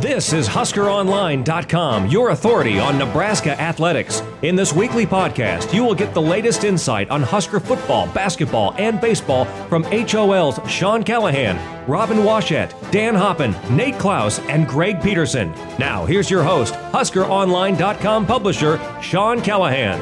This is HuskerOnline.com, your authority on Nebraska athletics. In this weekly podcast, you will get the latest insight on Husker football, basketball, and baseball from HOL's Sean Callahan, Robin Washut, Dan Hoppen, Nate Klaus, and Greg Peterson. Now, here's your host, HuskerOnline.com publisher, Sean Callahan.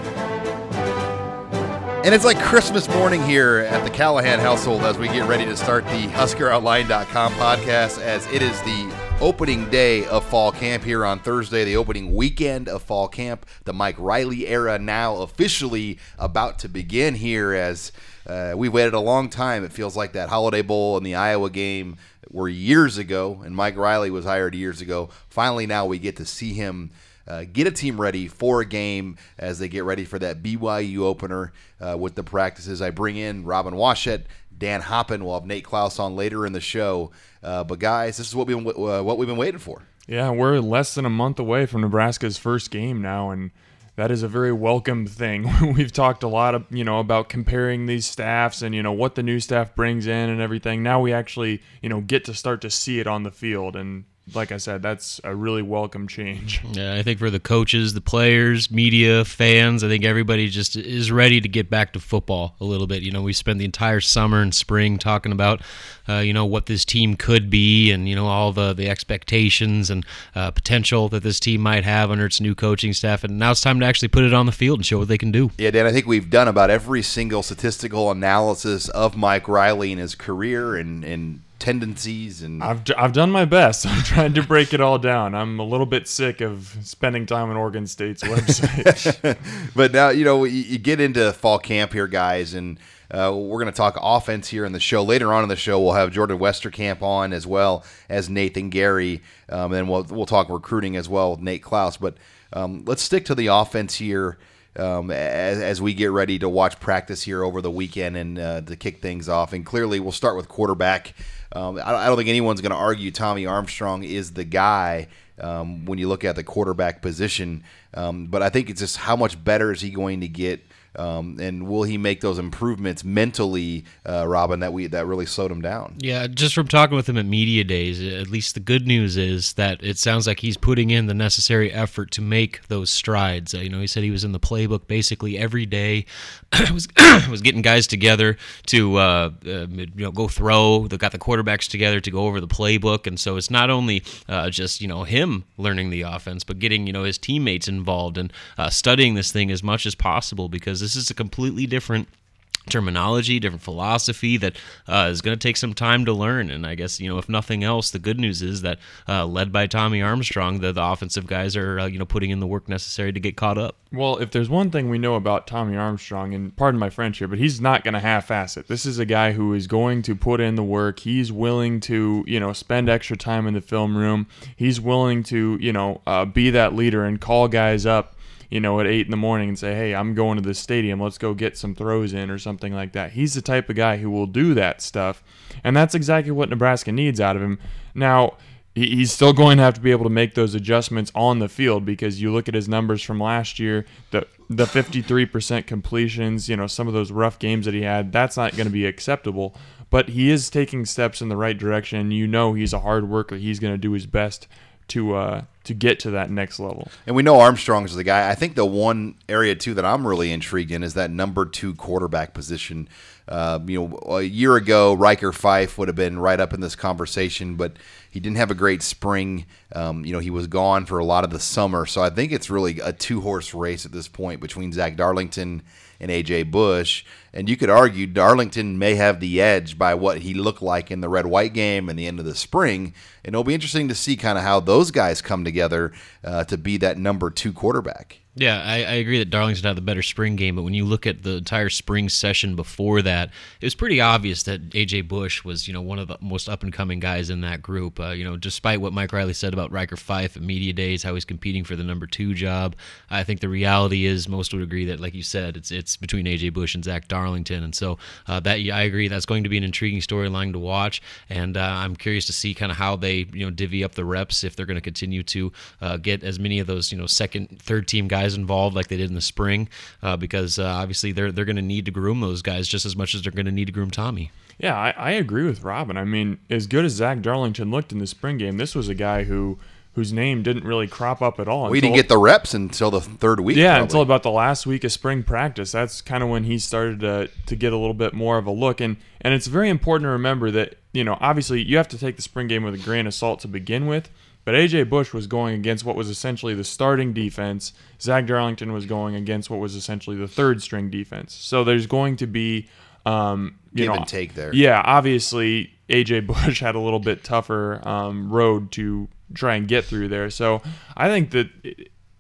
And it's like Christmas morning here at the Callahan household as we get ready to start the HuskerOnline.com podcast as it is the opening day of fall camp here on Thursday, the opening weekend of fall camp. The Mike Riley era now officially about to begin here as uh, we waited a long time. It feels like that Holiday Bowl and the Iowa game were years ago, and Mike Riley was hired years ago. Finally, now we get to see him uh, get a team ready for a game as they get ready for that BYU opener uh, with the practices. I bring in Robin Washut, Dan Hoppen. We'll have Nate Klaus on later in the show. Uh, but guys, this is what we uh, what we've been waiting for. Yeah, we're less than a month away from Nebraska's first game now, and that is a very welcome thing. We've talked a lot of, you know, about comparing these staffs and, you know, what the new staff brings in and everything. Now we actually, you know, get to start to see it on the field and like I said, that's a really welcome change. Yeah, I think for the coaches, the players, media, fans, I think everybody just is ready to get back to football a little bit. You know, we spent the entire summer and spring talking about, uh, you know, what this team could be and, you know, all the, the expectations and uh, potential that this team might have under its new coaching staff. And now it's time to actually put it on the field and show what they can do. Yeah, Dan, I think we've done about every single statistical analysis of Mike Riley in his career and, and tendencies and I've, I've done my best. I'm trying to break it all down. I'm a little bit sick of spending time on Oregon State's website. but now you know you, you, get into fall camp here, guys, and uh, we're going to talk offense here in the show. Later on in the show, we'll have Jordan Westerkamp on as well as Nathan Gerry. um, and we'll we'll talk recruiting as well with Nate Klaus. But um, let's stick to the offense here. Um, as, as, we get ready to watch practice here over the weekend and uh, to kick things off. And clearly, we'll start with quarterback. Um, I, I, don't think anyone's going to argue Tommy Armstrong is the guy um, when you look at the quarterback position. Um, but I think it's just how much better is he going to get um, and will he make those improvements mentally, uh, Robin, that we that really slowed him down? Yeah, just from talking with him at media days, at least the good news is that it sounds like he's putting in the necessary effort to make those strides. Uh, you know, he said he was in the playbook basically every day, was was getting guys together to uh, uh, you know go throw. They got the quarterbacks together to go over the playbook, and so it's not only uh, just you know him learning the offense, but getting you know his teammates involved and uh, studying this thing as much as possible because this is a completely different terminology, different philosophy that uh, is going to take some time to learn. And I guess you know, if nothing else, the good news is that uh, led by Tommy Armstrong, the, the offensive guys are uh, you know putting in the work necessary to get caught up. Well, if there's one thing we know about Tommy Armstrong, and pardon my French here, but he's not going to half-ass it. This is a guy who is going to put in the work. He's willing to you know spend extra time in the film room. He's willing to you know uh, be that leader and call guys up you know, at eight in the morning and say, "Hey, I'm going to the stadium. Let's go get some throws in or something like that." He's the type of guy who will do that stuff, and that's exactly what Nebraska needs out of him. Now, he's still going to have to be able to make those adjustments on the field because you look at his numbers from last year, the the 53% completions, you know, some of those rough games that he had, that's not going to be acceptable. But he is taking steps in the right direction. You know, he's a hard worker. He's going to do his best to uh, to get to that next level. And we know Armstrong's the guy. I think the one area too that I'm really intrigued in is that number two quarterback position. Uh, you know, a year ago, Ryker Fyfe would have been right up in this conversation, but he didn't have a great spring. Um, you know, he was gone for a lot of the summer, so I think it's really a two horse race at this point between Zach Darlington and AJ Bush. And you could argue Darlington may have the edge by what he looked like in the red white game and the end of the spring. And it'll be interesting to see kind of how those guys come together uh, to be that number two quarterback. Yeah, I, I, agree that Darlington had the better spring game, but when you look at the entire spring session before that, it was pretty obvious that AJ Bush was, you know, one of the most up and coming guys in that group. Uh, you know, despite what Mike Riley said about Ryker Fyfe at media days, how he's competing for the number two job, I think the reality is most would agree that, like you said, it's it's between AJ Bush and Zach Darlington, and so uh, that I agree that's going to be an intriguing storyline to watch, and uh, I'm curious to see kind of how they you know divvy up the reps if they're going to continue to uh, get as many of those you know second, third team guys guys involved like they did in the spring, uh, because uh, obviously they're they're going to need to groom those guys just as much as they're going to need to groom Tommy. Yeah, I, I agree with Robin. I mean, as good as Zach Darlington looked in the spring game, this was a guy who whose name didn't really crop up at all. We didn't get the reps until the third week. yeah, probably. until about the last week of spring practice. That's kind of when he started to to get a little bit more of a look. And and it's very important to remember that you know obviously you have to take the spring game with a grain of salt to begin with. But AJ Bush was going against what was essentially the starting defense. Zach Darlington was going against what was essentially the third string defense. So there's going to be um, you Give know, and take there. Yeah, obviously AJ Bush had a little bit tougher um, road to try and get through there. So I think that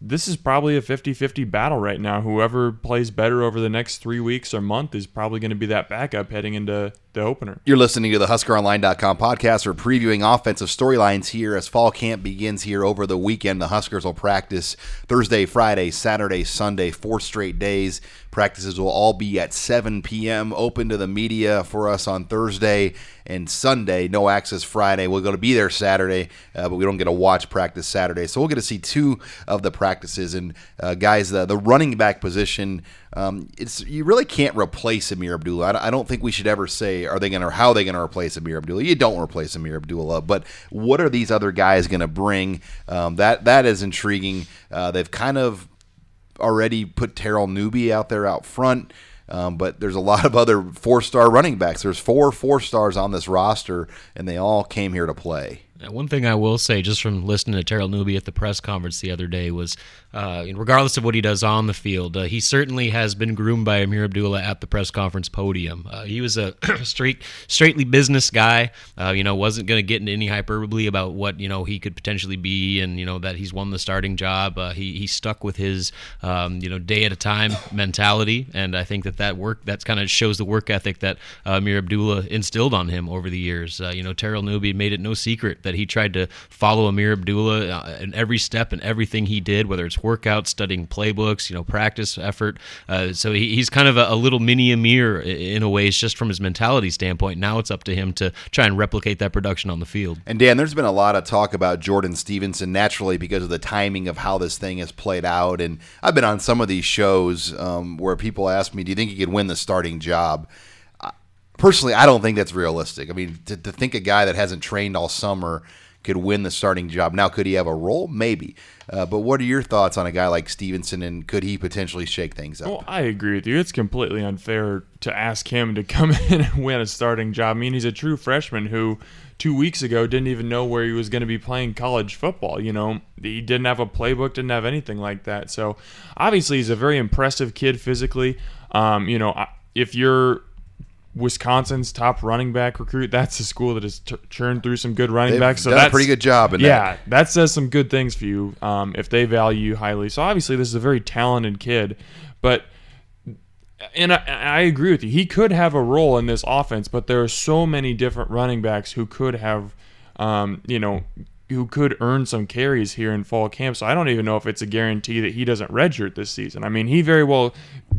this is probably a 50-50 battle right now. Whoever plays better over the next three weeks or month is probably going to be that backup heading into the opener. You're listening to the HuskerOnline.com podcast. We're previewing offensive storylines here as fall camp begins here over the weekend. The Huskers will practice Thursday, Friday, Saturday, Sunday, four straight days. Practices will all be at 7 p.m. Open to the media for us on Thursday and Sunday. No access Friday. We're going to be there Saturday, uh, but we don't get to watch practice Saturday. So we'll get to see two of the practices. And uh, guys, the, the running back position. Um, it's you really can't replace Ameer Abdullah. I don't- think we should ever say are they going to how are they going to replace Ameer Abdullah. You don't replace Ameer Abdullah, but what are these other guys going to bring? Um, that that is intriguing. Uh, they've kind of already put Terrell Newby out there out front. Um, but there's a lot of other four star running backs. There's four four stars on this roster, and they all came here to play. One thing I will say, just from listening to Terrell Newby at the press conference the other day, was uh, regardless of what he does on the field, uh, he certainly has been groomed by Ameer Abdullah at the press conference podium. Uh, he was a straight, straightly business guy. Uh, you know, wasn't going to get into any hyperbole about what you know he could potentially be, and you know that he's won the starting job. Uh, he he stuck with his um, you know day at a time mentality, and I think that that work that's kind of shows the work ethic that uh, Ameer Abdullah instilled on him over the years. You know, Terrell Newby made it no secret that he tried to follow Ameer Abdullah uh, in every step and everything he did, whether it's workouts, studying playbooks, you know, practice effort. Uh, so he, he's kind of a, a little mini Ameer in a way, it's just from his mentality standpoint. Now it's up to him to try and replicate that production on the field. And Dan, there's been a lot of talk about Jordan Stevenson naturally because of the timing of how this thing has played out. And I've been on some of these shows um, where people ask me, "Do you think he could win the starting job?" Personally, I don't think that's realistic. I mean, to, to think a guy that hasn't trained all summer could win the starting job. Now, could he have a role? Maybe. Uh, but what are your thoughts on a guy like Stevenson, and could he potentially shake things up? Well, I agree with you. It's completely unfair to ask him to come in and win a starting job. I mean, he's a true freshman who two weeks ago didn't even know where he was going to be playing college football. You know, he didn't have a playbook, didn't have anything like that. So obviously, he's a very impressive kid physically. Um, you know, if you're Wisconsin's top running back recruit. That's a school that has t- churned through some good running They've backs. So done a pretty good job in that. yeah, that says some good things for you um, if they value you highly. So obviously, this is a very talented kid, but and I, I agree with you. He could have a role in this offense, but there are so many different running backs who could have, um, you know, who could earn some carries here in fall camp. So I don't even know if it's a guarantee that he doesn't redshirt this season. I mean, he very well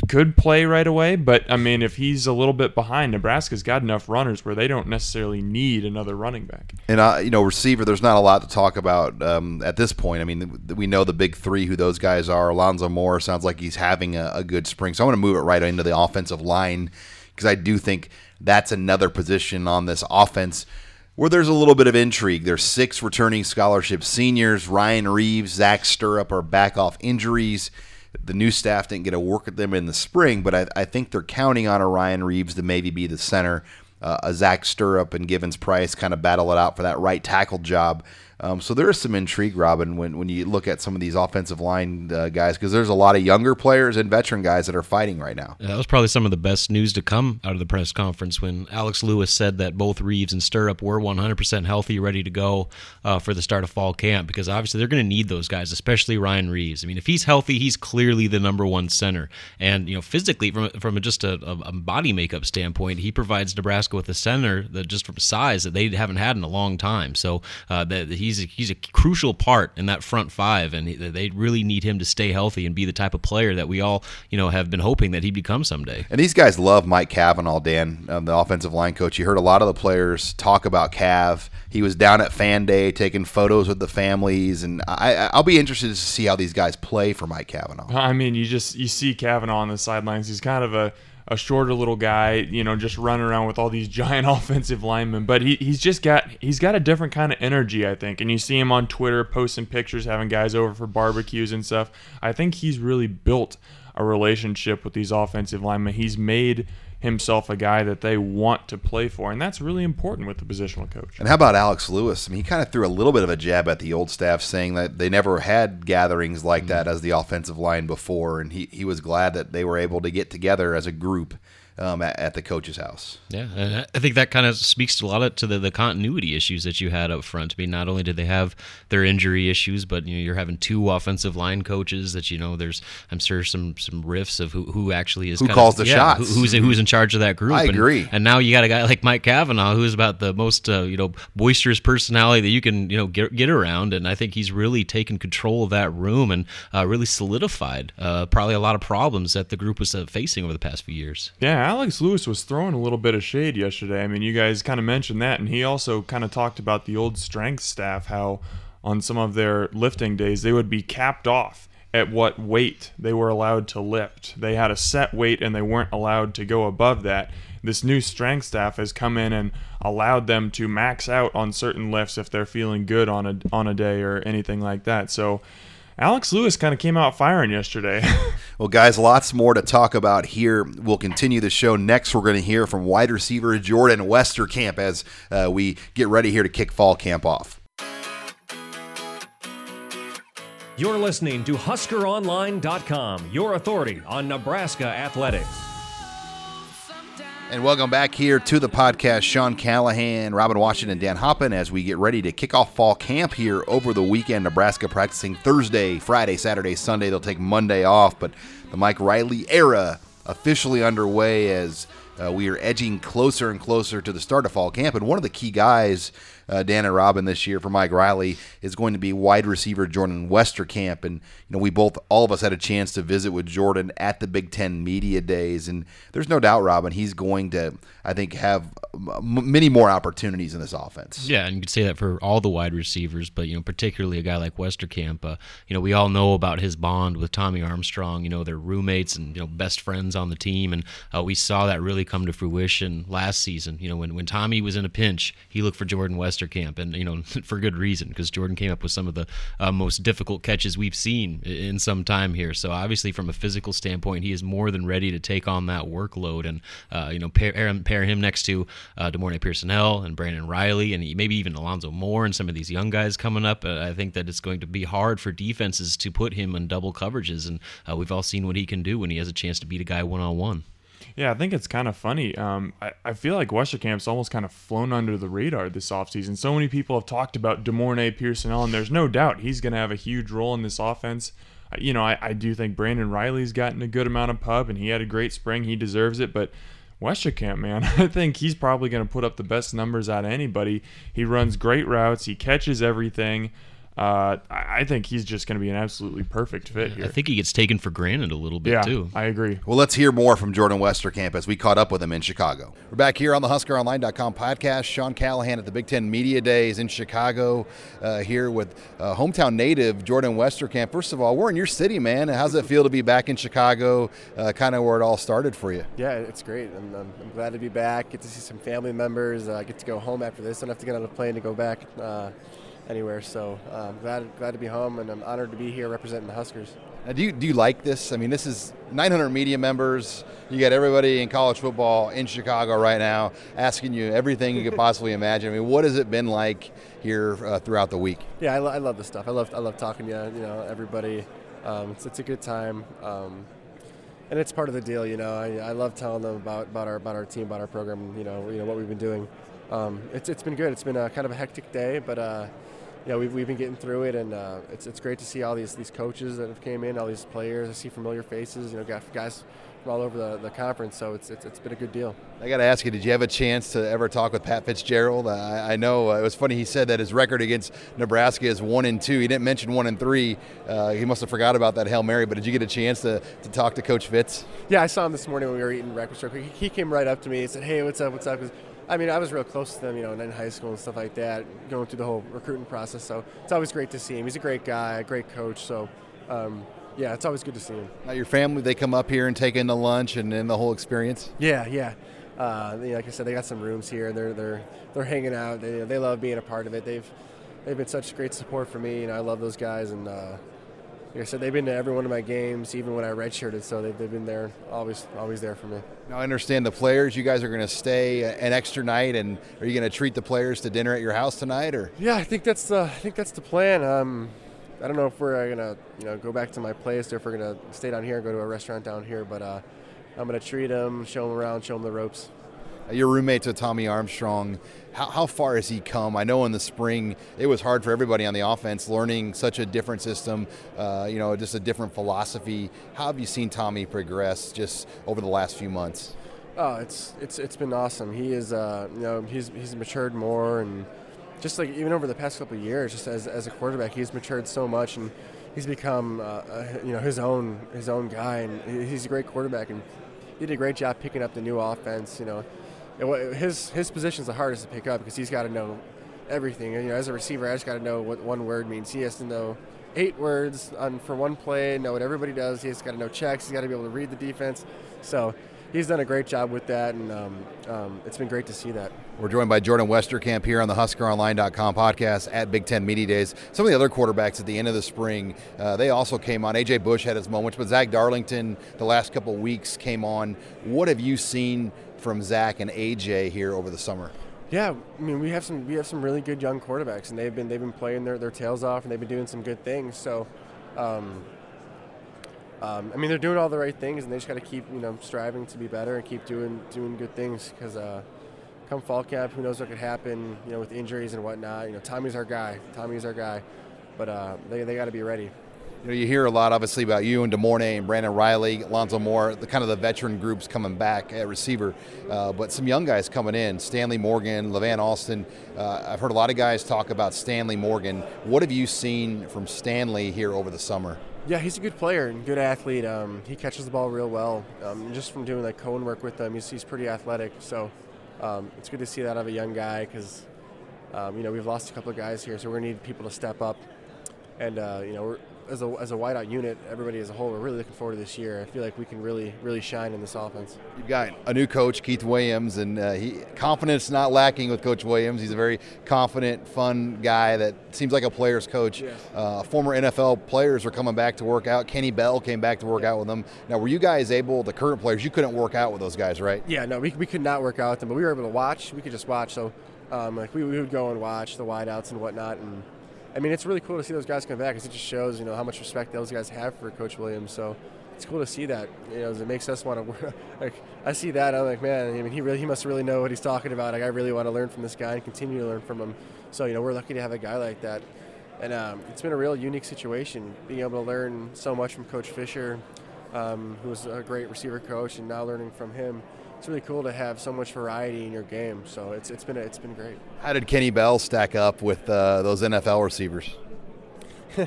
could play right away, but I mean, if he's a little bit behind, Nebraska's got enough runners where they don't necessarily need another running back. And uh, you know, receiver. There's not a lot to talk about um, at this point. I mean, we know the big three who those guys are. Alonzo Moore sounds like he's having a, a good spring. So I'm going to move it right into the offensive line because I do think that's another position on this offense where there's a little bit of intrigue. There's six returning scholarship seniors. Ryan Reeves, Zach Sterup are back off injuries. The new staff didn't get to work with them in the spring, but I, I think they're counting on a Ryan Reeves to maybe be the center. Uh, a Zach Sterup and Givens Price kind of battle it out for that right tackle job. Um, so there is some intrigue, Robin, when, when you look at some of these offensive line uh, guys, because there's a lot of younger players and veteran guys that are fighting right now. That was probably some of the best news to come out of the press conference when Alex Lewis said that both Reeves and Sterup were 100% healthy, ready to go uh, for the start of fall camp because obviously they're going to need those guys, especially Ryan Reeves. I mean, if he's healthy, he's clearly the number one center, and you know, physically from from just a, a body makeup standpoint, he provides Nebraska with a center that just from size that they haven't had in a long time. So uh, that he's a, he's a crucial part in that front five, and he- they really need him to stay healthy and be the type of player that we all you know have been hoping that he'd become someday. And these guys love Mike Cavanaugh, Dan, um, the offensive line coach. You heard a lot of the players talk about Cav. He was down at Fan Day taking photos with the families, and I, I- I'll be interested to see how these guys play for Mike Cavanaugh. I mean, you just you see Cavanaugh on the sidelines. He's kind of a a shorter little guy, you know, just running around with all these giant offensive linemen. But he, he's just got he's got a different kind of energy, I think. And you see him on Twitter posting pictures, having guys over for barbecues and stuff. I think he's really built a relationship with these offensive linemen. He's made himself a guy that they want to play for, and that's really important with the positional coach. And how about Alex Lewis? I mean, he kind of threw a little bit of a jab at the old staff, saying that they never had gatherings like mm-hmm. that as the offensive line before, and he, he was glad that they were able to get together as a group um, at, at, the coach's house. Yeah, and I think that kind of speaks to a lot of to the, the continuity issues that you had up front. I mean, not only did they have their injury issues, but you know you're having two offensive line coaches that you know there's I'm sure some some riffs of who, who actually is who calls of, the yeah, shots, who, who's who's in charge of that group. I and, agree. And now you got a guy like Mike Cavanaugh who's about the most uh, you know boisterous personality that you can you know get get around, and I think he's really taken control of that room and uh, really solidified uh, probably a lot of problems that the group was uh, facing over the past few years. Yeah, Alex Lewis was throwing a little bit of shade yesterday. I mean, you guys kind of mentioned that, and he also kind of talked about the old strength staff, how on some of their lifting days they would be capped off at what weight they were allowed to lift. They had a set weight and they weren't allowed to go above that. This new strength staff has come in and allowed them to max out on certain lifts if they're feeling good on a on a day or anything like that. So Alex Lewis kind of came out firing yesterday. well, guys, lots more to talk about here. We'll continue the show next. We're going to hear from wide receiver Jordan Westerkamp as uh, we get ready here to kick fall camp off. You're listening to HuskerOnline.com, your authority on Nebraska athletics. And welcome back here to the podcast. Sean Callahan, Robin Washut, Dan Hoppen, as we get ready to kick off fall camp here over the weekend. Nebraska practicing Thursday, Friday, Saturday, Sunday. They'll take Monday off, but the Mike Riley era officially underway as uh, we are edging closer and closer to the start of fall camp. And one of the key guys uh, Dan and Robin this year for Mike Riley is going to be wide receiver Jordan Westerkamp. And, you know, we both, all of us had a chance to visit with Jordan at the Big Ten Media Days. And there's no doubt, Robin, he's going to, I think, have m- many more opportunities in this offense. Yeah, and you could say that for all the wide receivers, but, you know, particularly a guy like Westerkamp. Uh, you know, we all know about his bond with Tommy Armstrong. You know, they're roommates and, you know, best friends on the team. And uh, we saw that really come to fruition last season. You know, when, when Tommy was in a pinch, he looked for Jordan West camp, and you know for good reason because Jordan came up with some of the uh, most difficult catches we've seen in some time here. So obviously, from a physical standpoint, he is more than ready to take on that workload, and uh, you know pair, pair him next to uh, De'Mornay Pierson-El and Brandon Reilly, and maybe even Alonzo Moore and some of these young guys coming up. Uh, I think that it's going to be hard for defenses to put him in double coverages, and uh, we've all seen what he can do when he has a chance to beat a guy one on one. Yeah, I think it's kind of funny. Um, I, I feel like Westerkamp's almost kind of flown under the radar this offseason. So many people have talked about De'Mornay Pierson-El, and there's no doubt he's going to have a huge role in this offense. Uh, you know, I, I do think Brandon Reilly's gotten a good amount of pub, and he had a great spring. He deserves it, but Westerkamp, man, I think he's probably going to put up the best numbers out of anybody. He runs great routes. He catches everything. Uh, I think he's just going to be an absolutely perfect fit here. I think he gets taken for granted a little bit yeah, too. I agree. Well, let's hear more from Jordan Westerkamp as we caught up with him in Chicago. We're back here on the HuskerOnline.com podcast. Sean Callahan at the Big Ten Media Days in Chicago, uh, here with uh, hometown native Jordan Westerkamp. First of all, we're in your city, man. How's it feel to be back in Chicago? Uh, kind of where it all started for you. Yeah, it's great. I'm, I'm, I'm, glad to be back. Get to see some family members. Uh, get to go home after this. I don't have to get on a plane to go back uh, anywhere. So um, glad glad to be home, and I'm honored to be here representing the Huskers. Now, do you do you like this? I mean, this is 900 media members. You got everybody in college football in Chicago right now asking you everything you could possibly imagine. I mean, what has it been like here uh, throughout the week? Yeah, I, lo- I, love this stuff. I love I love talking to you. You know, everybody. Um, it's, it's a good time. Um, and it's part of the deal, you know. I, I love telling them about, about our about our team, about our program, you know, you know what we've been doing. Um, it's, it's been good. It's been a kind of a hectic day, but uh, know, we've, we've been getting through it, and uh, it's, it's great to see all these these coaches that have came in, all these players. I see familiar faces. You know, got guys from all over the, the conference. So it's, it's, it's been a good deal. I got to ask you, did you have a chance to ever talk with Pat Fitzgerald? I, I know uh, it was funny. He said that his record against Nebraska is one and two. He didn't mention one and three. Uh, he must have forgot about that hail mary. But did you get a chance to, to talk to Coach Fitz? Yeah, I saw him this morning when we were eating breakfast. He, he came right up to me and said, "Hey, what's up? What's up?" I mean, I was real close to them, you know, in high school and stuff like that, going through the whole recruiting process. So it's always great to see him. He's a great guy, a great coach. So, um, yeah, it's always good to see him. Now, your family, they come up here and take in the lunch and then the whole experience? Yeah, yeah. Uh, you know, like I said, they got some rooms here. They're they're they're hanging out. They, they love being a part of it. They've they've been such great support for me. You know, I love those guys, and uh, like I said, they've been to every one of my games, even when I redshirted. So they've, they've been there, always always there for me. Now I understand the players. You guys are going to stay an extra night, and are you going to treat the players to dinner at your house tonight, or? Yeah, I think that's the I think that's the plan. Um, I don't know if we're gonna you know go back to my place or if we're gonna stay down here and go to a restaurant down here, but uh, I'm gonna treat them, show them around, show them the ropes. Your roommate's with Tommy Armstrong. How, how far has he come? I know in the spring it was hard for everybody on the offense learning such a different system, uh, you know, just a different philosophy. How have you seen Tommy progress just over the last few months? Oh, it's it's it's been awesome. He is, uh, you know, he's he's matured more, and just like even over the past couple of years, just as, as a quarterback, he's matured so much, and he's become, uh, uh, you know, his own his own guy, and he's a great quarterback, and he did a great job picking up the new offense. You know, his his position is the hardest to pick up because he's got to know everything. You know, as a receiver, I just got to know what one word means. He has to know eight words on for one play, know what everybody does. He's got to know checks. He's got to be able to read the defense. So he's done a great job with that, and um, um, it's been great to see that. We're joined by Jordan Westerkamp here on the HuskerOnline.com podcast at Big Ten Media Days. Some of the other quarterbacks at the end of the spring, uh, they also came on. AJ Bush had his moments, but Zach Darlington the last couple weeks came on. What have you seen from Zach and AJ here over the summer? Yeah, I mean we have some we have some really good young quarterbacks, and they've been they've been playing their, their tails off, and they've been doing some good things. So, um, um, I mean they're doing all the right things, and they just got to keep you know striving to be better and keep doing doing good things because. Uh, come fall camp, who knows what could happen, you know, with injuries and whatnot. You know, Tommy's our guy. Tommy's our guy, but uh, they, they got to be ready. You know, you hear a lot, obviously, about you and De'Mornay and Brandon Reilly, Alonzo Moore, the kind of the veteran groups coming back at receiver, uh, but some young guys coming in. Stanley Morgan, Levan Austin. Uh, I've heard a lot of guys talk about Stanley Morgan. What have you seen from Stanley here over the summer? Yeah, he's a good player and good athlete. Um, he catches the ball real well. Um, just from doing like cone work with him, he's, he's pretty athletic. So um, it's good to see that of a young guy because um, you know we've lost a couple of guys here, so we're gonna need people to step up. And uh, you know, as a as a wideout unit, everybody as a whole, we're really looking forward to this year. I feel like we can really really shine in this offense. You've got a new coach, Keith Williams, and uh, he confidence not lacking with Coach Williams. He's a very confident, fun guy that seems like a player's coach. Yes. Uh, former NFL players are coming back to work out. Kenny Bell came back to work out with them. Now, were you guys able? The current players, you couldn't work out with those guys, right? Yeah, no, we, we could not work out with them, but we were able to watch. We could just watch. So, um, like we, we would go and watch the wideouts and whatnot, and I mean, it's really cool to see those guys come back because it just shows, you know, how much respect those guys have for Coach Williams. So it's cool to see that. You know, it makes us want to work. Like I see that, I'm like, man. I mean, he really, he must really know what he's talking about. Like I really want to learn from this guy and continue to learn from him. So you know, we're lucky to have a guy like that. And um, it's been a real unique situation, being able to learn so much from Coach Fisher, um, who was a great receiver coach, and now learning from him it's really cool to have so much variety in your game. So it's it's been it's been great. How did Kenny Bell stack up with uh, those NFL receivers?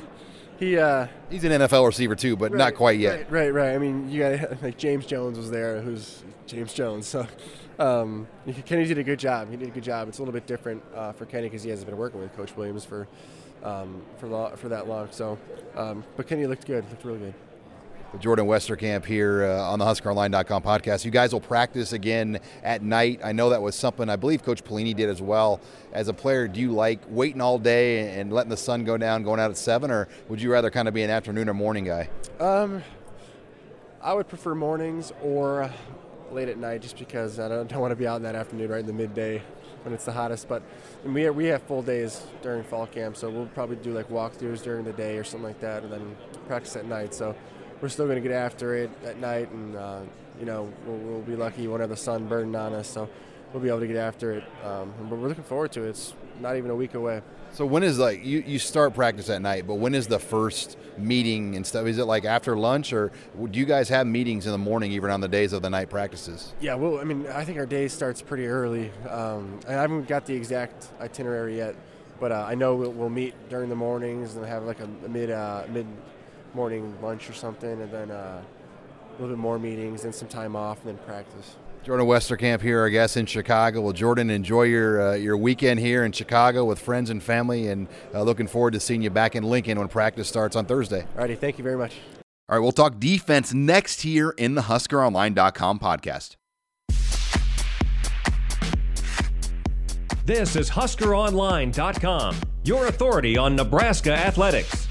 he uh, he's an NFL receiver too, but right, not quite yet. Right, right, right. I mean, you got like James Jones was there, who's James Jones. So um, Kenny did a good job. He did a good job. It's a little bit different uh, for Kenny because he hasn't been working with Coach Williams for um, for lo- for that long. So, um, but Kenny looked good. Looked really good. Jordan Westerkamp here uh, on the HuskerOnline.com podcast. You guys will practice again at night. I know that was something I believe Coach Pelini did as well. As a player, do you like waiting all day and letting the sun go down, going out at seven, or would you rather kind of be an afternoon or morning guy? Um, I would prefer mornings or late at night, just because I don't, don't want to be out in that afternoon, right in the midday when it's the hottest. But we have, we have full days during fall camp, so we'll probably do like walkthroughs during the day or something like that, and then practice at night. So we're still going to get after it at night, and uh, you know we'll, we'll, be lucky. We won't have the sun burning on us, so we'll be able to get after it. Um, but we're looking forward to it. It's not even a week away. So when is like you, you start practice at night, but when is the first meeting and stuff? Is it like after lunch, or do you guys have meetings in the morning, even on the days of the night practices? Yeah, well, I mean, I think our day starts pretty early. Um, I haven't got the exact itinerary yet, but uh, I know we'll, we'll, meet during the mornings and have like a, mid uh, mid morning lunch or something, and then uh, a little bit more meetings, and some time off, and then practice. Jordan Westerkamp here, I guess, in Chicago. Well, Jordan, enjoy your uh, your weekend here in Chicago with friends and family, and uh, looking forward to seeing you back in Lincoln when practice starts on Thursday. Alrighty, thank you very much. All right, we'll talk defense next here in the HuskerOnline.com podcast. This is HuskerOnline.com, your authority on Nebraska athletics.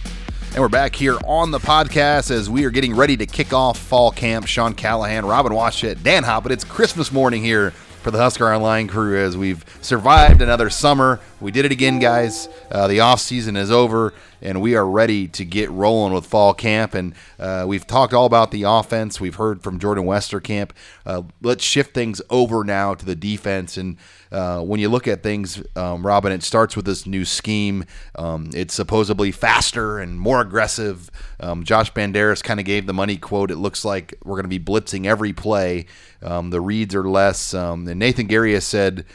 And we're back here on the podcast as we are getting ready to kick off fall camp. Sean Callahan, Robin Washut, Dan Hoppen. It's Christmas morning here for the Husker Online crew as we've survived another summer. We did it again, guys. Uh, the off season is over, and we are ready to get rolling with fall camp. And uh, we've talked all about the offense. We've heard from Jordan Westerkamp. Uh, let's shift things over now to the defense. And uh, when you look at things, um, Robin, it starts with this new scheme. Um, it's supposedly faster and more aggressive. Um, Josh Banderas kind of gave the money quote. It looks like we're going to be blitzing every play. Um, the reads are less. Um, and Nathan Gerry has said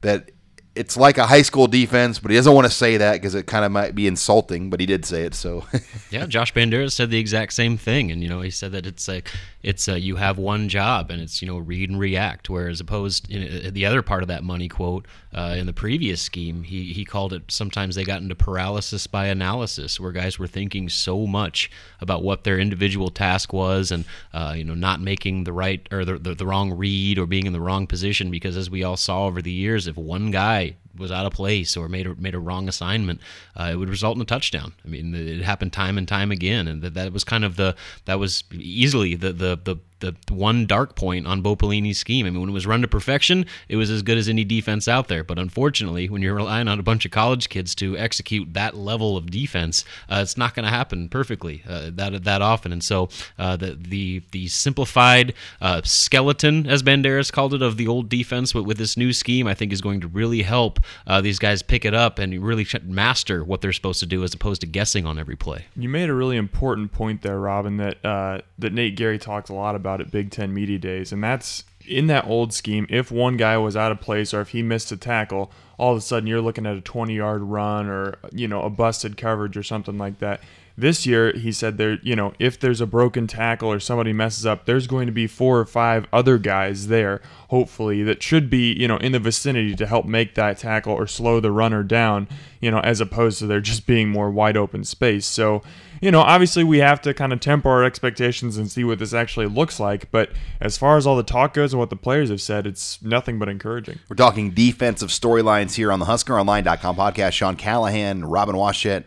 that it's like a high school defense, but he doesn't want to say that because it kind of might be insulting. But he did say it, so yeah. Josh Banderas said the exact same thing, and you know he said that it's like it's uh, you have one job and it's you know read and react. Whereas opposed the other part of that money quote uh, in the previous scheme, he he called it sometimes they got into paralysis by analysis, where guys were thinking so much about what their individual task was and uh, you know not making the right or the, the the wrong read or being in the wrong position because as we all saw over the years, if one guy was out of place or made a, made a wrong assignment, uh, it would result in a touchdown. I mean, it happened time and time again, and that, that was kind of the that was easily the the the the one dark point on Bo Pelini's scheme. I mean, when it was run to perfection, it was as good as any defense out there. But unfortunately, when you're relying on a bunch of college kids to execute that level of defense, uh, it's not going to happen perfectly uh, that that often. And so uh, the the the simplified uh, skeleton, as Banderas called it, of the old defense with, with this new scheme, I think is going to really help uh, these guys pick it up and really master what they're supposed to do, as opposed to guessing on every play. You made a really important point there, Robin. That uh, that Nate Gerry talked a lot about about at Big Ten Media Days, and that's in that old scheme. If one guy was out of place or if he missed a tackle, all of a sudden you're looking at a 20 yard run or you know a busted coverage or something like that. This year, he said there, you know, if there's a broken tackle or somebody messes up, there's going to be four or five other guys there, hopefully, that should be, you know, in the vicinity to help make that tackle or slow the runner down, you know, as opposed to there just being more wide open space. So, you know, obviously we have to kind of temper our expectations and see what this actually looks like. But as far as all the talk goes and what the players have said, it's nothing but encouraging. We're talking defensive storylines here on the HuskerOnline.com podcast. Sean Callahan, Robin Washut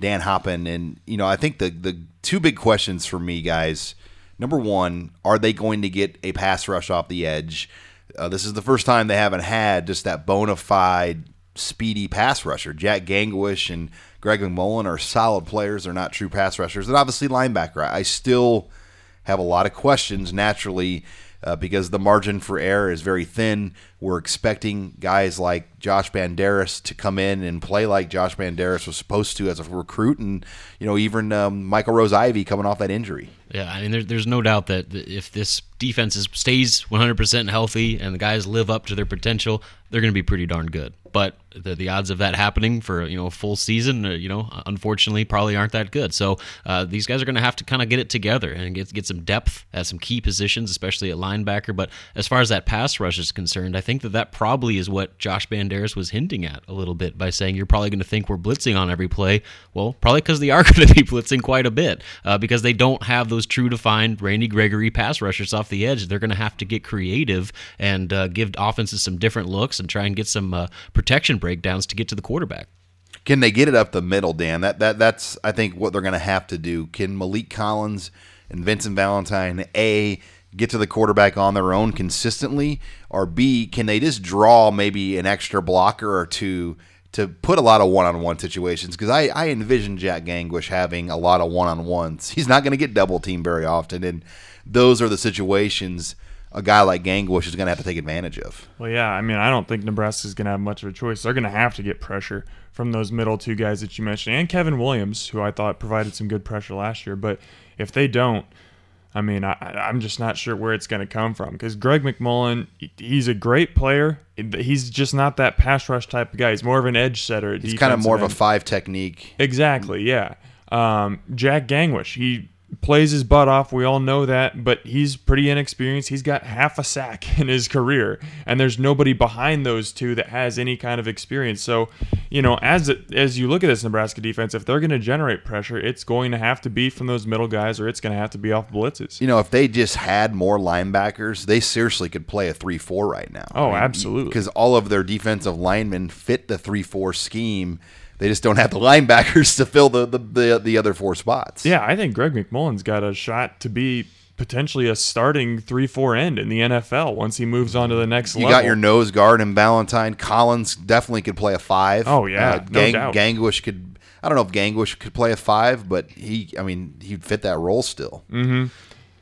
Dan Hoppen, and you know, I think the the two big questions for me, guys. Number one, are they going to get a pass rush off the edge? Uh, this is the first time they haven't had just that bona fide speedy pass rusher. Jack Gangwish and Greg McMullen are solid players. They're not true pass rushers. And obviously, linebacker. I still have a lot of questions naturally uh, because the margin for error is very thin. We're expecting guys like Josh Banderas to come in and play like Josh Banderas was supposed to as a recruit, and you know even um, Michael Rose-Ivey coming off that injury. Yeah, I mean, there, there's no doubt that if this defense is, stays 100% healthy and the guys live up to their potential, they're going to be pretty darn good. But the, the odds of that happening for you know a full season, uh, you know, unfortunately, probably aren't that good. So uh, these guys are going to have to kind of get it together and get get some depth at some key positions, especially at linebacker. But as far as that pass rush is concerned, I think that that probably is what Josh Banderas was hinting at a little bit by saying you're probably going to think we're blitzing on every play. Well, probably because they are going to be blitzing quite a bit uh, because they don't have those true defined Randy Gregory pass rushers off the edge. They're going to have to get creative and uh, give offenses some different looks and try and get some uh, protection breakdowns to get to the quarterback. Can they get it up the middle, Dan? That that that's I think what they're going to have to do. Can Maliek Collins and Vincent Valentine a get to the quarterback on their own consistently, or b can they just draw maybe an extra blocker or two to put a lot of one-on-one situations? Because I I envision Jack Gangwish having a lot of one-on-ones. He's not going to get double teamed very often, and those are the situations a guy like Gangwish is going to have to take advantage of. Well, yeah, I mean, I don't think Nebraska is going to have much of a choice. They're going to have to get pressure from those middle two guys that you mentioned, and Kevin Williams, who I thought provided some good pressure last year. But if they don't, I mean, I, am just not sure where it's going to come from because Greg McMullen, he's a great player. He's just not that pass rush type of guy. He's more of an edge setter. He's kind of more end. of a five technique. Exactly, yeah. Um, Jack Gangwish, he plays his butt off. We all know that, but he's pretty inexperienced. He's got half a sack in his career, and there's nobody behind those two that has any kind of experience. So, you know, as it, as you look at this Nebraska defense, if they're going to generate pressure, it's going to have to be from those middle guys, or it's going to have to be off blitzes. You know, if they just had more linebackers, they seriously could play a three-four right now. Oh, absolutely. Because all of their defensive linemen fit the three-four scheme. They just don't have the linebackers to fill the, the, the, the other four spots. Yeah, I think Greg McMullen's got a shot to be potentially a starting three four end in the NFL once he moves on to the next level. You level. got your nose guard and Valentine. Collins definitely could play a five. Oh, yeah, uh, no doubt. Gangwish could. I don't know if Gangwish could play a five, but he. I mean, he'd fit that role still. Mm-hmm.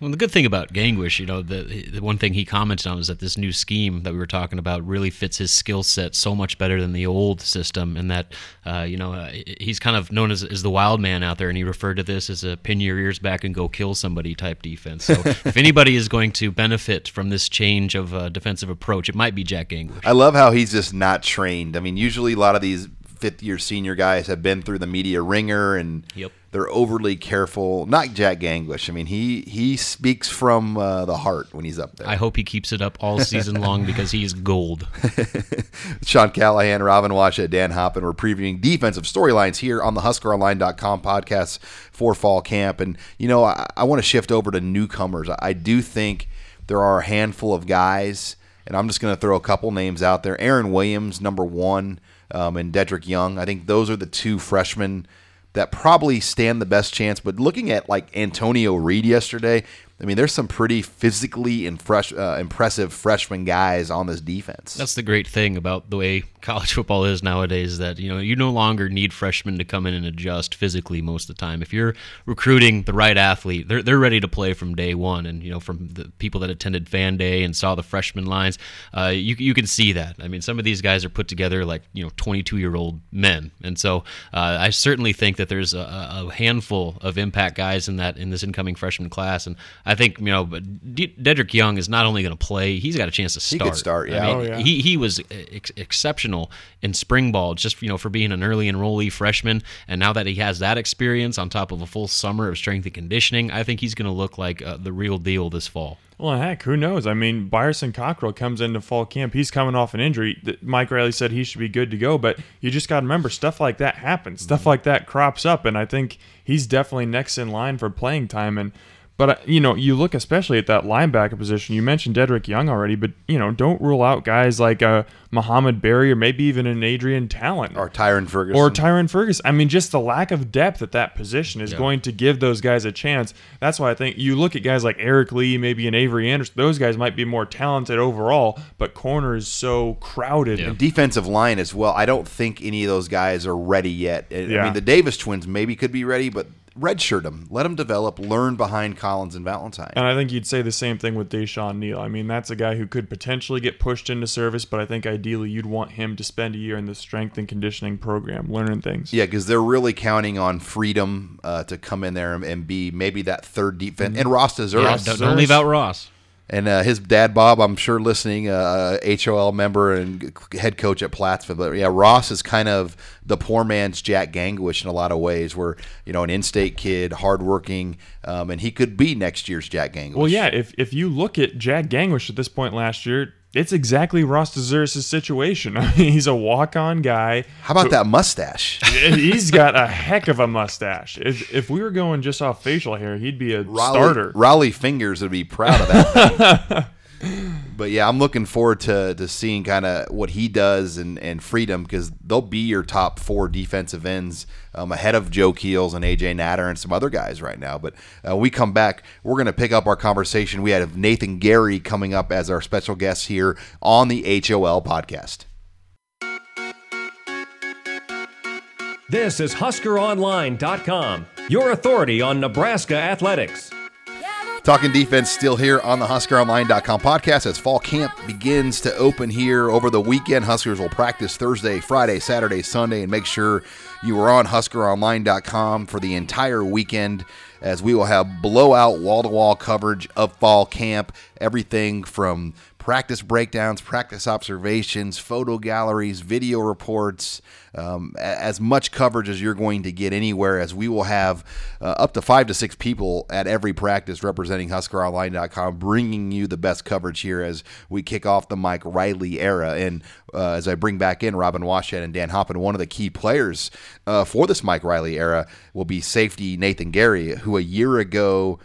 Well, the good thing about Gangwish, you know, the, the one thing he commented on was that this new scheme that we were talking about really fits his skill set so much better than the old system, and that, uh, you know, uh, he's kind of known as, as the wild man out there, and he referred to this as a pin your ears back and go kill somebody type defense. So if anybody is going to benefit from this change of uh, defensive approach, it might be Jack Gangwish. I love how he's just not trained. I mean, usually a lot of these fifth year senior guys have been through the media ringer and Yep. they're overly careful. Not Jack Gangwish. I mean, he he speaks from uh, the heart when he's up there. I hope he keeps it up all season long because he's gold. Sean Callahan, Robin Washut, Dan Hoppen. We're previewing defensive storylines here on the HuskerOnline.com podcast for fall camp. And, you know, I, I want to shift over to newcomers. I, I do think there are a handful of guys, and I'm just going to throw a couple names out there. Aaron Williams, number one, um, and Dedrick Young. I think those are the two freshmen that probably stand the best chance. But looking at like Antonio Reed yesterday, I mean, there's some pretty physically and fresh, uh, impressive freshman guys on this defense. That's the great thing about the way college football is nowadays that you know you no longer need freshmen to come in and adjust physically most of the time. If you're recruiting the right athlete, they're they're ready to play from day one. And you know from the people that attended Fan Day and saw the freshman lines, uh, you you can see that. I mean, some of these guys are put together like you know 22 year old men, and so uh, I certainly think that there's a, a handful of impact guys in that in this incoming freshman class, and I think you know, but Dedrick Young is not only going to play, he's got a chance to start. He start. could start, I yeah. mean, Oh, yeah. he he was ex- exceptional in spring ball, just you know for being an early enrollee freshman, and now that he has that experience on top of a full summer of strength and conditioning, I think he's going to look like uh, the real deal this fall. Well, heck, who knows? I mean, Byerson Cockrell comes into fall camp. He's coming off an injury. Mike Riley said he should be good to go, but you just got to remember stuff like that happens. Stuff like that crops up, and I think he's definitely next in line for playing time. And but uh, you know, you look especially at that linebacker position. You mentioned Dedrick Young already, but you know, don't rule out guys like uh, Mohamed Barry or maybe even an Adrienne Talan or Tyrin Ferguson. or Tyrin Ferguson. I mean, just the lack of depth at that position is going to give those guys a chance. That's why I think you look at guys like Eric Lee, maybe an Avery Anderson. Those guys might be more talented overall, but corner is so crowded. Yeah. And defensive line as well. I don't think any of those guys are ready yet. I- I mean, the Davis twins maybe could be ready, but redshirt them, let them develop, learn behind Collins and Valentine. And I think you'd say the same thing with DaiShon Neal. I mean, that's a guy who could potentially get pushed into service, but I think ideally you'd want him to spend a year in the strength and conditioning program, learning things. Yeah, because they're really counting on freedom uh, to come in there and, and be maybe that third defense. And Ross Dzuris. Yeah, don't, don't leave out Ross. And uh, his dad, Bob, I'm sure listening, uh, HOL member and head coach at Plattsmouth. But yeah, Ross is kind of the poor man's Jack Gangwish in a lot of ways, where, you know, an in state kid, hardworking, um, and he could be next year's Jack Gangwish. Well, yeah, if, if you look at Jack Gangwish at this point last year, it's exactly Ross Dzuris' situation. I mean, he's a walk-on guy. How about that mustache? he's got a heck of a mustache. If, if we were going just off facial hair, he'd be a Rollie, starter. Rollie Fingers would be proud of that. but yeah, I'm looking forward to, to seeing kind of what he does and, and freedom because they'll be your top four defensive ends um, ahead of Joe Keels and AJ Natter and some other guys right now. But uh, we come back, we're going to pick up our conversation. We have Nathan Gerry coming up as our special guest here on the HOL podcast. This is HuskerOnline.com, your authority on Nebraska athletics. Talking defense still here on the HuskerOnline.com podcast as fall camp begins to open here over the weekend. Huskers will practice Thursday, Friday, Saturday, Sunday, and make sure you are on HuskerOnline.com for the entire weekend as we will have blowout wall to wall coverage of fall camp. Everything from practice breakdowns, practice observations, photo galleries, video reports, um, as much coverage as you're going to get anywhere, as we will have uh, up to five to six people at every practice representing HuskerOnline.com, bringing you the best coverage here as we kick off the Mike Riley era. And uh, as I bring back in Robin Washut and Dan Hoppen, one of the key players uh, for this Mike Riley era will be safety Nathan Gerry, who a year ago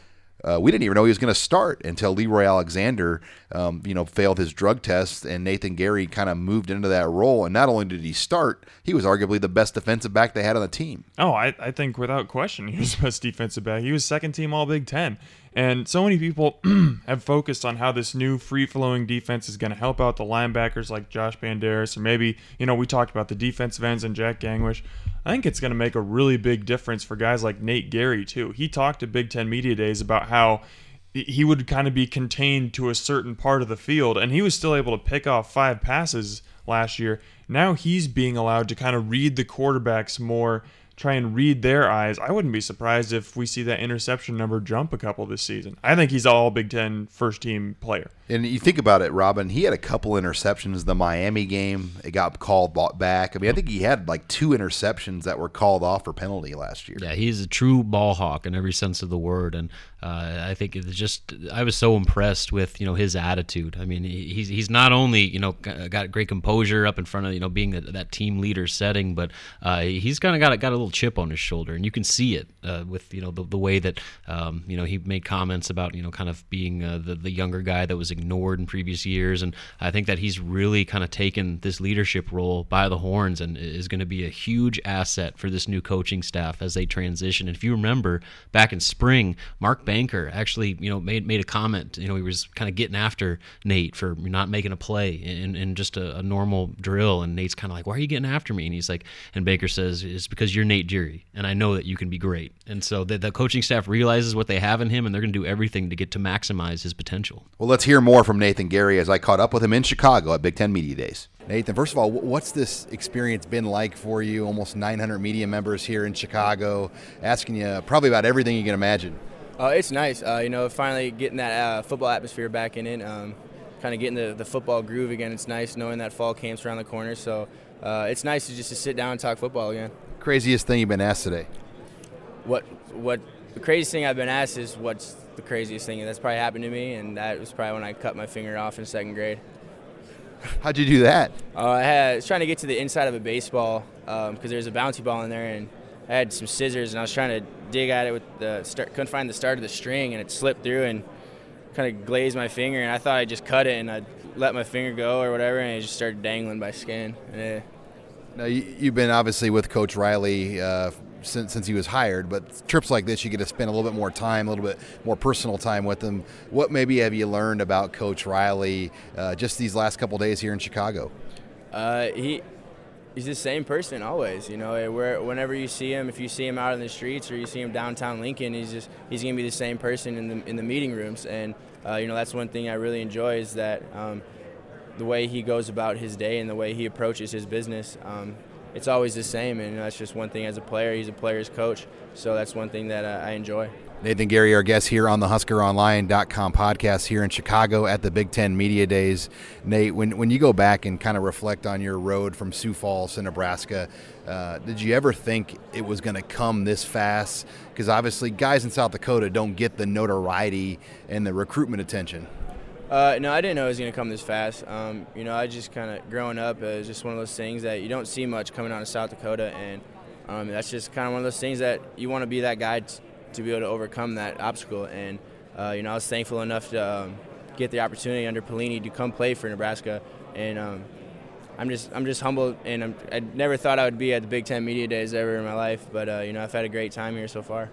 uh, we didn't even know he was going to start until Leroy Alexander, um, you know, failed his drug test, and Nathan Gerry kind of moved into that role. And not only did he start, he was arguably the best defensive back they had on the team. Oh, I, I think without question, he was the best defensive back. He was second team All Big Ten. And so many people have focused on how this new free flowing defense is going to help out the linebackers like Josh Banderas, or maybe, you know, we talked about the defensive ends and Jack Gangwish. I think it's going to make a really big difference for guys like Nate Gerry, too. He talked to Big Ten Media Days about how he would kind of be contained to a certain part of the field, and he was still able to pick off five passes last year. Now he's being allowed to kind of read the quarterbacks more try and read their eyes, I wouldn't be surprised if we see that interception number jump a couple this season. I think he's all Big Ten first team player. And you think about it, Robin, he had a couple interceptions the Miami game. It got called back. I mean, I think he had like two interceptions that were called off for penalty last year. Yeah, he's a true ball hawk in every sense of the word. And uh, I think it's just, I was so impressed with, you know, his attitude. I mean, he's, he's not only, you know, got great composure up in front of, you know, being that, team leader setting, but uh, he's kind of got, got a little chip on his shoulder. And you can see it uh, with, you know, the, the way that, um, you know, he made comments about, you know, kind of being uh, the, the younger guy that was ignored in previous years. And I think that he's really kind of taken this leadership role by the horns and is going to be a huge asset for this new coaching staff as they transition. And if you remember back in spring, Mark Banker actually, you know, made made a comment. You know, he was kind of getting after Nate for not making a play in, in just a, a normal drill. And Nate's kind of like, why are you getting after me? And he's like, and Banker says, it's because you're Nate Gerry, and I know that you can be great. And so the, the coaching staff realizes what they have in him, and they're going to do everything to get to maximize his potential. Well, let's hear more from Nathan Gerry as I caught up with him in Chicago at Big Ten Media Days. Nathan, first of all, what's this experience been like for you? Almost 900 media members here in Chicago, asking you probably about everything you can imagine. Uh, it's nice, uh, you know, finally getting that uh, football atmosphere back in it, um, kind of getting the, the football groove again. It's nice knowing that fall camp's around the corner, so uh, it's nice to just to sit down and talk football again. Craziest thing you've been asked today? What what the craziest thing I've been asked is what's the craziest thing that's probably happened to me, and that was probably when I cut my finger off in second grade. How'd you do that? Uh, I, had, I was trying to get to the inside of a baseball because um, there's a bouncy ball in there, and I had some scissors, and I was trying to dig at it with the start. Couldn't find the start of the string, and it slipped through and kind of glazed my finger. And I thought I just cut it, and I let my finger go or whatever, and it just started dangling by skin. It, now you, have been obviously with Coach Riley uh, since since he was hired, but trips like this you get to spend a little bit more time, a little bit more personal time with him. What maybe have you learned about Coach Riley uh, just these last couple days here in Chicago? Uh, he he's the same person always. You know, where whenever you see him, if you see him out in the streets or you see him downtown Lincoln, he's just he's gonna be the same person in the in the meeting rooms. And uh, you know, that's one thing I really enjoy is that um, the way he goes about his day and the way he approaches his business. Um, it's always the same, and that's just one thing as a player. He's a player's coach, so that's one thing that uh, I enjoy. Nathan Gerry, our guest here on the HuskerOnline.com podcast here in Chicago at the Big Ten Media Days. Nate, when, when you go back and kind of reflect on your road from Sioux Falls to Nebraska, uh, did you ever think it was going to come this fast? Because obviously, guys in South Dakota don't get the notoriety and the recruitment attention. Uh, no, I didn't know it was going to come this fast. Um, you know, I just kind of growing up, it was just one of those things that you don't see much coming out of South Dakota, and um, that's just kind of one of those things that you want to be that guy to be able to overcome that obstacle. And uh, you know, I was thankful enough to um, get the opportunity under Pelini to come play for Nebraska, and um, I'm just I'm just humbled, and I'm, i never thought I would be at the Big Ten Media Days ever in my life, but uh, you know, I've had a great time here so far.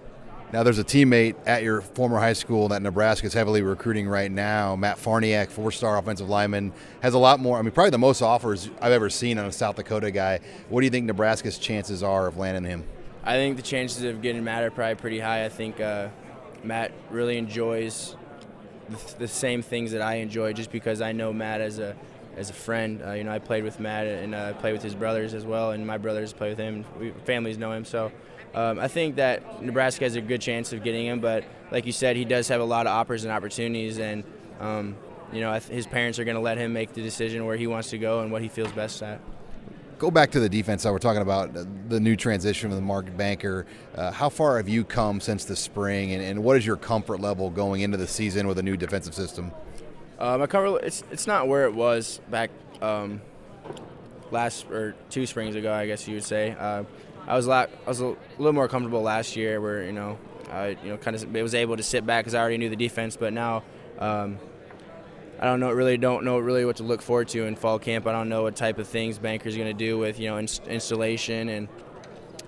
Now, there's a teammate at your former high school that Nebraska is heavily recruiting right now. Matt Farniok, four-star offensive lineman, has a lot more. I mean, probably the most offers I've ever seen on a South Dakota guy. What do you think Nebraska's chances are of landing him? I think the chances of getting Matt are probably pretty high. I think uh, Matt really enjoys the, the, same things that I enjoy, just because I know Matt as a as a friend. Uh, you know, I played with Matt and uh, played with his brothers as well, and my brothers play with him. We, families know him, so um, I think that Nebraska has a good chance of getting him, but like you said, he does have a lot of offers and opportunities, and um, you know, his parents are going to let him make the decision where he wants to go and what he feels best at. Go back to the defense. So we're talking about the new transition of the Mark Banker. Uh, how far have you come since the spring, and, and, what is your comfort level going into the season with a new defensive system? Uh, my comfort, it's it's not where it was back um, last or two springs ago, I guess you would say. Uh, I was a lot, I was a little more comfortable last year, where you know I you know kind of was able to sit back because I already knew the defense. But now um, I don't know really don't know really what to look forward to in fall camp. I don't know what type of things Banker's going to do with you know inst- installation and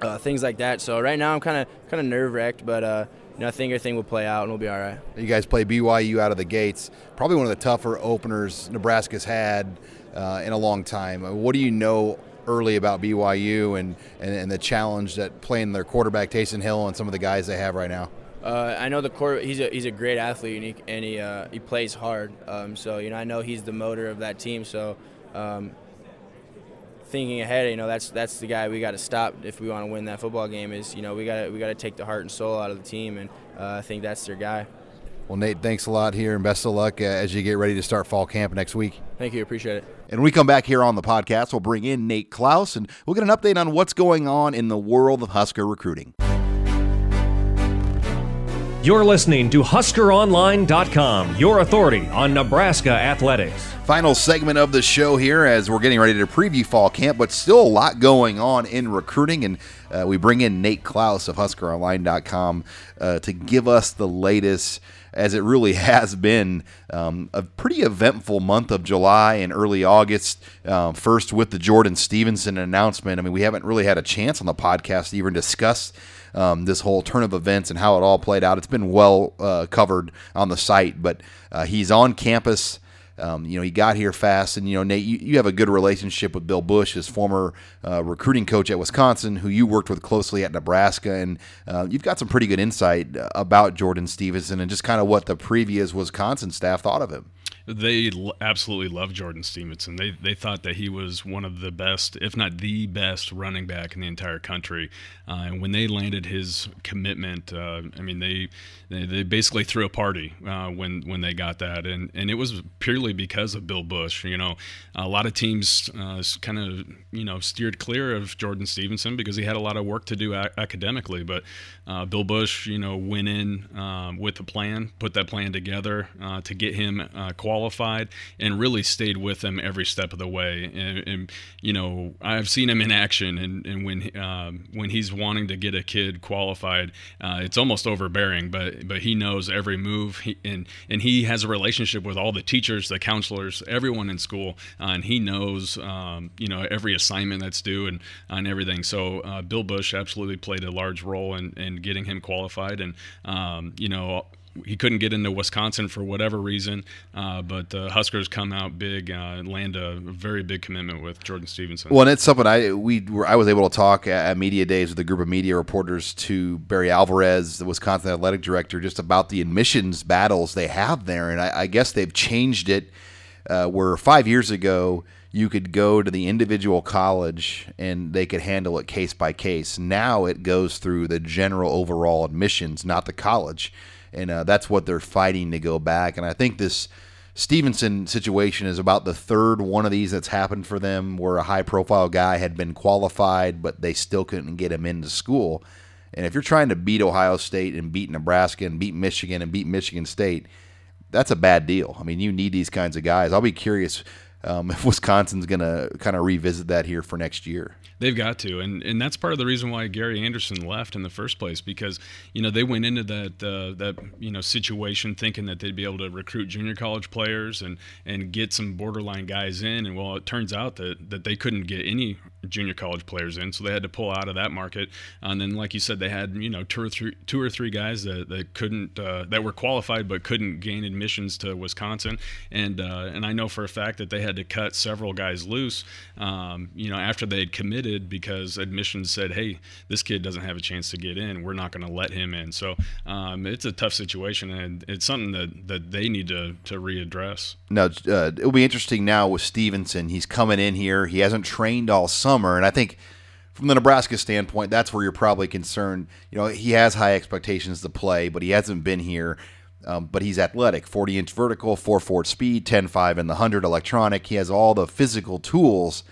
uh, things like that. So right now I'm kind of kind of nerve wracked, but. Uh, you know, I think everything will play out and we'll be all right. You guys play BYU out of the gates. Probably one of the tougher openers Nebraska's had uh, in a long time. What do you know early about BYU and, and, and the challenge that playing their quarterback Taysom Hill and some of the guys they have right now? Uh, I know the core. He's a he's a great athlete and he and he, uh, he plays hard. Um, so you know I know he's the motor of that team. So um, thinking ahead, you know that's that's the guy we got to stop if we want to win that football game. Is you know we got we got to take the heart and soul out of the team, and uh, I think that's their guy. Well, Nate, thanks a lot here, and best of luck uh, as you get ready to start fall camp next week. Thank you, appreciate it. And when we come back here on the podcast, we'll bring in Nate Clouse, and we'll get an update on what's going on in the world of Husker recruiting. You're listening to HuskerOnline.com, your authority on Nebraska athletics. Final segment of the show here as we're getting ready to preview fall camp, but still a lot going on in recruiting. And uh, we bring in Nate Clouse of HuskerOnline.com uh, to give us the latest as it really has been um, a pretty eventful month of July and early August. Uh, first, with the Jordan Stevenson announcement. I mean, we haven't really had a chance on the podcast to even discuss um, this whole turn of events and how it all played out. It's been well uh, covered on the site, but uh, he's on campus. Um, you know, he got here fast, and you know, Nate, you, you have a good relationship with Bill Bush, his former uh, recruiting coach at Wisconsin, who you worked with closely at Nebraska, and uh, you've got some pretty good insight about Jordan Stevenson and just kind of what the previous Wisconsin staff thought of him they absolutely loved Jordan Stevenson. They they thought that he was one of the best, if not the best, running back in the entire country. Uh, and when they landed his commitment, uh, I mean they, they, they basically threw a party uh, when when they got that, and and it was purely because of Bill Bush. You know, a lot of teams uh, kind of you know steered clear of Jordan Stevenson because he had a lot of work to do a- academically, but uh, Bill Bush, you know, went in um, with a plan, put that plan together uh, to get him qualified, and really stayed with him every step of the way. And, and you know, I've seen him in action, and, and when um, when he's wanting to get a kid qualified, uh, it's almost overbearing. But but he knows every move, he, and and he has a relationship with all the teachers, the counselors, everyone in school, uh, and he knows um, you know every assignment that's due and and everything. So uh, Bill Bush absolutely played a large role in, in getting him qualified, and um, you know he couldn't get into Wisconsin for whatever reason, uh, but the Huskers come out big, uh, land a very big commitment with Jordan Stevenson. Well, and it's something I we were, I was able to talk at media days with a group of media reporters to Barry Alvarez, the Wisconsin athletic director, just about the admissions battles they have there, and I, I guess they've changed it. Uh, where five years ago you could go to the individual college and they could handle it case by case. Now it goes through the general overall admissions, not the college and uh, that's what they're fighting to go back. And I think this Stevenson situation is about the third one of these that's happened for them, where a high-profile guy had been qualified, but they still couldn't get him into school. And if you're trying to beat Ohio State and beat Nebraska and beat Michigan and beat Michigan State, that's a bad deal. I mean, you need these kinds of guys. I'll be curious um, if Wisconsin's going to kind of revisit that here for next year. They've got to, and and that's part of the reason why Gary Anderson left in the first place because you know they went into that uh, that you know situation thinking that they'd be able to recruit junior college players and and get some borderline guys in, and well, it turns out that that they couldn't get any junior college players in, so they had to pull out of that market. And then, like you said, they had you know two or three two or three guys that, that couldn't uh, that were qualified but couldn't gain admissions to Wisconsin, and uh, and I know for a fact that they had to cut several guys loose, um, you know, after they had committed because admissions said, hey, this kid doesn't have a chance to get in, we're not going to let him in. So um, it's a tough situation, and it's something that that they need to to readdress. No, uh, it'll be interesting now with Stevenson. He's coming in here. He hasn't trained all summer summer. And I think from the Nebraska standpoint, that's where you're probably concerned. You know, he has high expectations to play, but he hasn't been here. Um, but he's athletic 40 inch vertical, 4 4 speed, 10 5 in the 100 electronic. He has all the physical tools.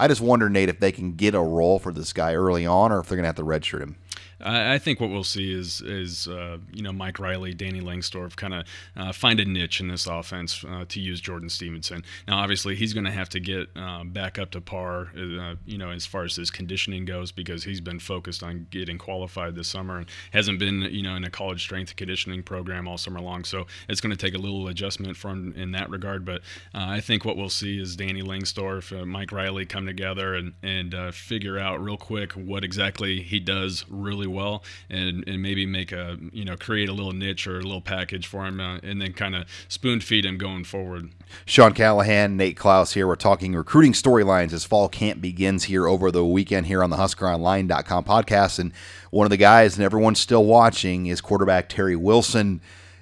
I just wonder, Nate, if they can get a role for this guy early on or if they're going to have to redshirt him. I think what we'll see is is uh, you know Mike Riley, Danny Langsdorf kind of uh, find a niche in this offense uh, to use Jordan Stevenson. Now, obviously, he's going to have to get uh, back up to par, uh, you know, as far as his conditioning goes, because he's been focused on getting qualified this summer and hasn't been you know in a college strength conditioning program all summer long. So it's going to take a little adjustment from in that regard. But uh, I think what we'll see is Danny Langsdorf, Mike Riley come together and and figure out real quick what exactly he does really well and, and maybe make a you know create a little niche or a little package for him uh, and then kind of spoon feed him going forward. Sean Callahan, Nate Clouse here. We're talking recruiting storylines as fall camp begins here over the weekend here on the HuskerOnline.com podcast. And one of the guys and everyone's still watching is quarterback Terry Wilson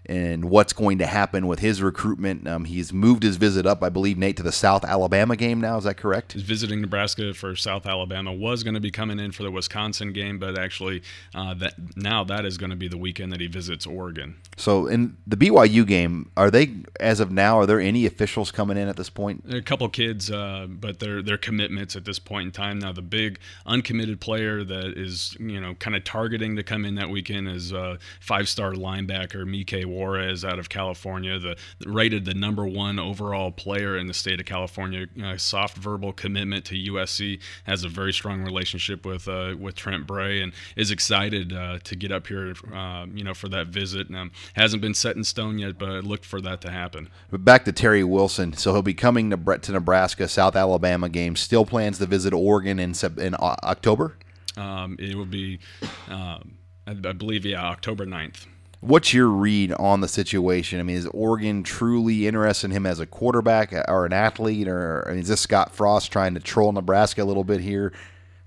and what's going to happen with his recruitment. Um, he's moved his visit up, I believe, Nate, to the South Alabama game now. Is that correct? He's visiting Nebraska for South Alabama. Was going to be coming in for the Wisconsin game, but actually, uh, that now that is going to be the weekend that he visits Oregon. So, in the BYU game, are they as of now? Are there any officials coming in at this point? A couple kids, uh, but they're they're commitments at this point in time. Now, the big uncommitted player that is you know kind of targeting to come in that weekend is uh, five-star linebacker Mike Juarez out of California, the rated the number one overall player in the state of California. Uh, soft verbal commitment to USC has a very strong relationship with uh, with Trent Bray and is excited uh, to get up here, uh, you know, for that visit. Um, hasn't been set in stone yet, but look for that to happen. But back to Terry Wilson, so he'll be coming to, to Nebraska, South Alabama game. Still plans to visit Oregon in in October. Um, it will be, um, I, I believe, yeah, October 9th. What's your read on the situation? I mean, is Oregon truly interested in him as a quarterback or an athlete, or I mean, is this Scott Frost trying to troll Nebraska a little bit here?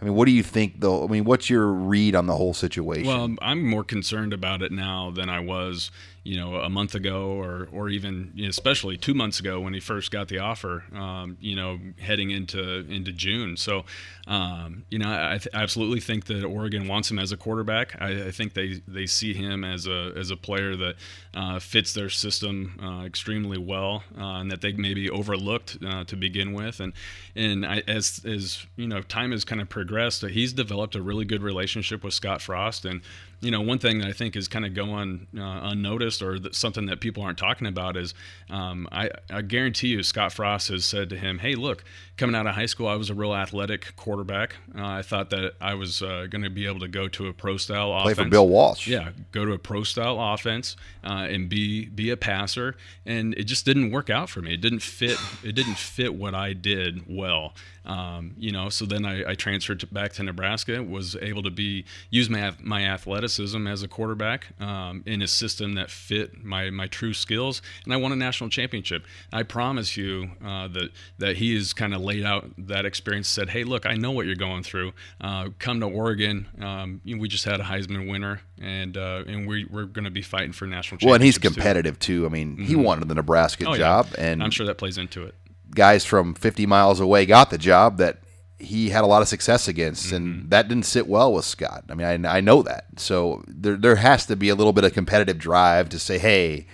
I mean, what do you think, though? I mean, what's your read on the whole situation? Well, I'm more concerned about it now than I was you know a month ago or or even especially two months ago when he first got the offer um, you know heading into into June. So um, you know I th- absolutely think that Oregon wants him as a quarterback. I, I, think they they see him as a as a player that uh, fits their system uh, extremely well uh, and that they maybe overlooked uh, to begin with. And and I, as as you know time has kind of progressed he's developed a really good relationship with Scott Frost. And you know, one thing that I think is kind of going uh, unnoticed or that something that people aren't talking about is um, I, I, guarantee you Scott Frost has said to him, hey, look, coming out of high school, I was a real athletic quarterback. Uh, I thought that I was uh, going to be able to go to a pro style offense. Play for Bill Walsh. Yeah, go to a pro style offense uh, and be be a passer. And it just didn't work out for me. It didn't fit. It didn't fit what I did well. Um, you know, so then I, I transferred to, back to Nebraska. Was able to be use my my athleticism as a quarterback um, in a system that fit my my true skills, and I won a national championship. I promise you uh, that that he has kind of laid out that experience. Said, hey, look, I know what you're going through. Uh, come to Oregon. Um, we just had a Heisman winner, and uh, and we, we're going to be fighting for national. Well, and he's competitive too. too. I mean, mm-hmm. he wanted the Nebraska oh, job, yeah. and I'm sure that plays into it guys from 50 miles away got the job that he had a lot of success against, mm-hmm. and that didn't sit well with Scott. I mean, I, I know that. So there, there has to be a little bit of competitive drive to say, hey,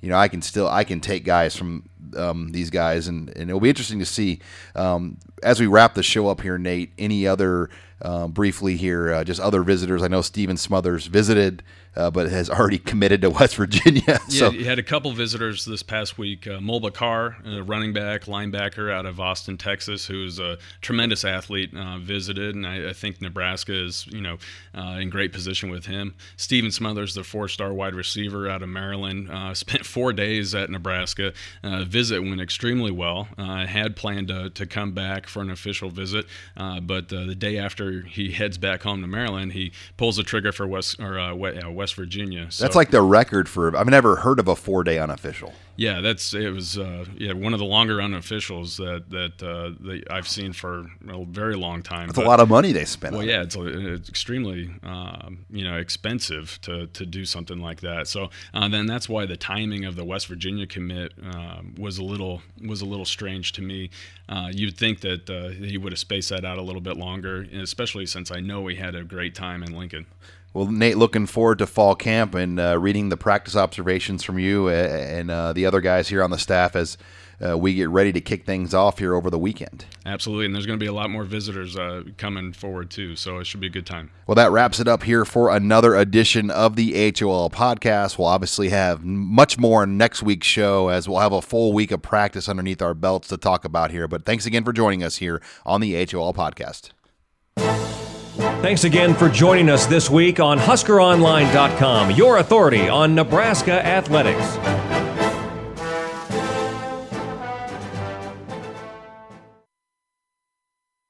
you know, I can still I can take guys from um, these guys, and, and it'll be interesting to see um, as we wrap the show up here, Nate. Any other um, briefly here, uh, just other visitors. I know Steven Smothers visited, uh, but has already committed to West Virginia. so. Yeah, you had a couple visitors this past week. Uh, Mulbah Car, a running back, linebacker out of Austin, Texas, who's a tremendous athlete, uh, visited, and I, I, think Nebraska is, you know, uh, in great position with him. Steven Smothers, the four-star wide receiver out of Maryland, uh, spent four days at Nebraska. visit went extremely well. had planned to, to come back for an official visit, but the day after he heads back home to Maryland, he pulls the trigger for West or uh, West Virginia. So, That's like the record for. I've never heard of a four day unofficial. Yeah, that's it was uh, yeah one of the longer unofficials that that, uh, that I've seen for a very long time. It's a lot of money they spend. Well, yeah, it's, it's extremely uh, you know expensive to, to do something like that. So uh, then that's why the timing of the West Virginia commit um, was a little was a little strange to me. Uh, you'd think that uh, he would have spaced that out a little bit longer, especially since I know we had a great time in Lincoln. Well, Nate, looking forward to fall camp and uh, reading the practice observations from you and uh, the other guys here on the staff as uh, we get ready to kick things off here over the weekend. Absolutely, and there's going to be a lot more visitors uh, coming forward too, so it should be a good time. Well, that wraps it up here for another edition of the HOL podcast. We'll obviously have much more next week's show as we'll have a full week of practice underneath our belts to talk about here. But thanks again for joining us here on the HOL podcast. Thanks again for joining us this week on HuskerOnline.com, your authority on Nebraska athletics.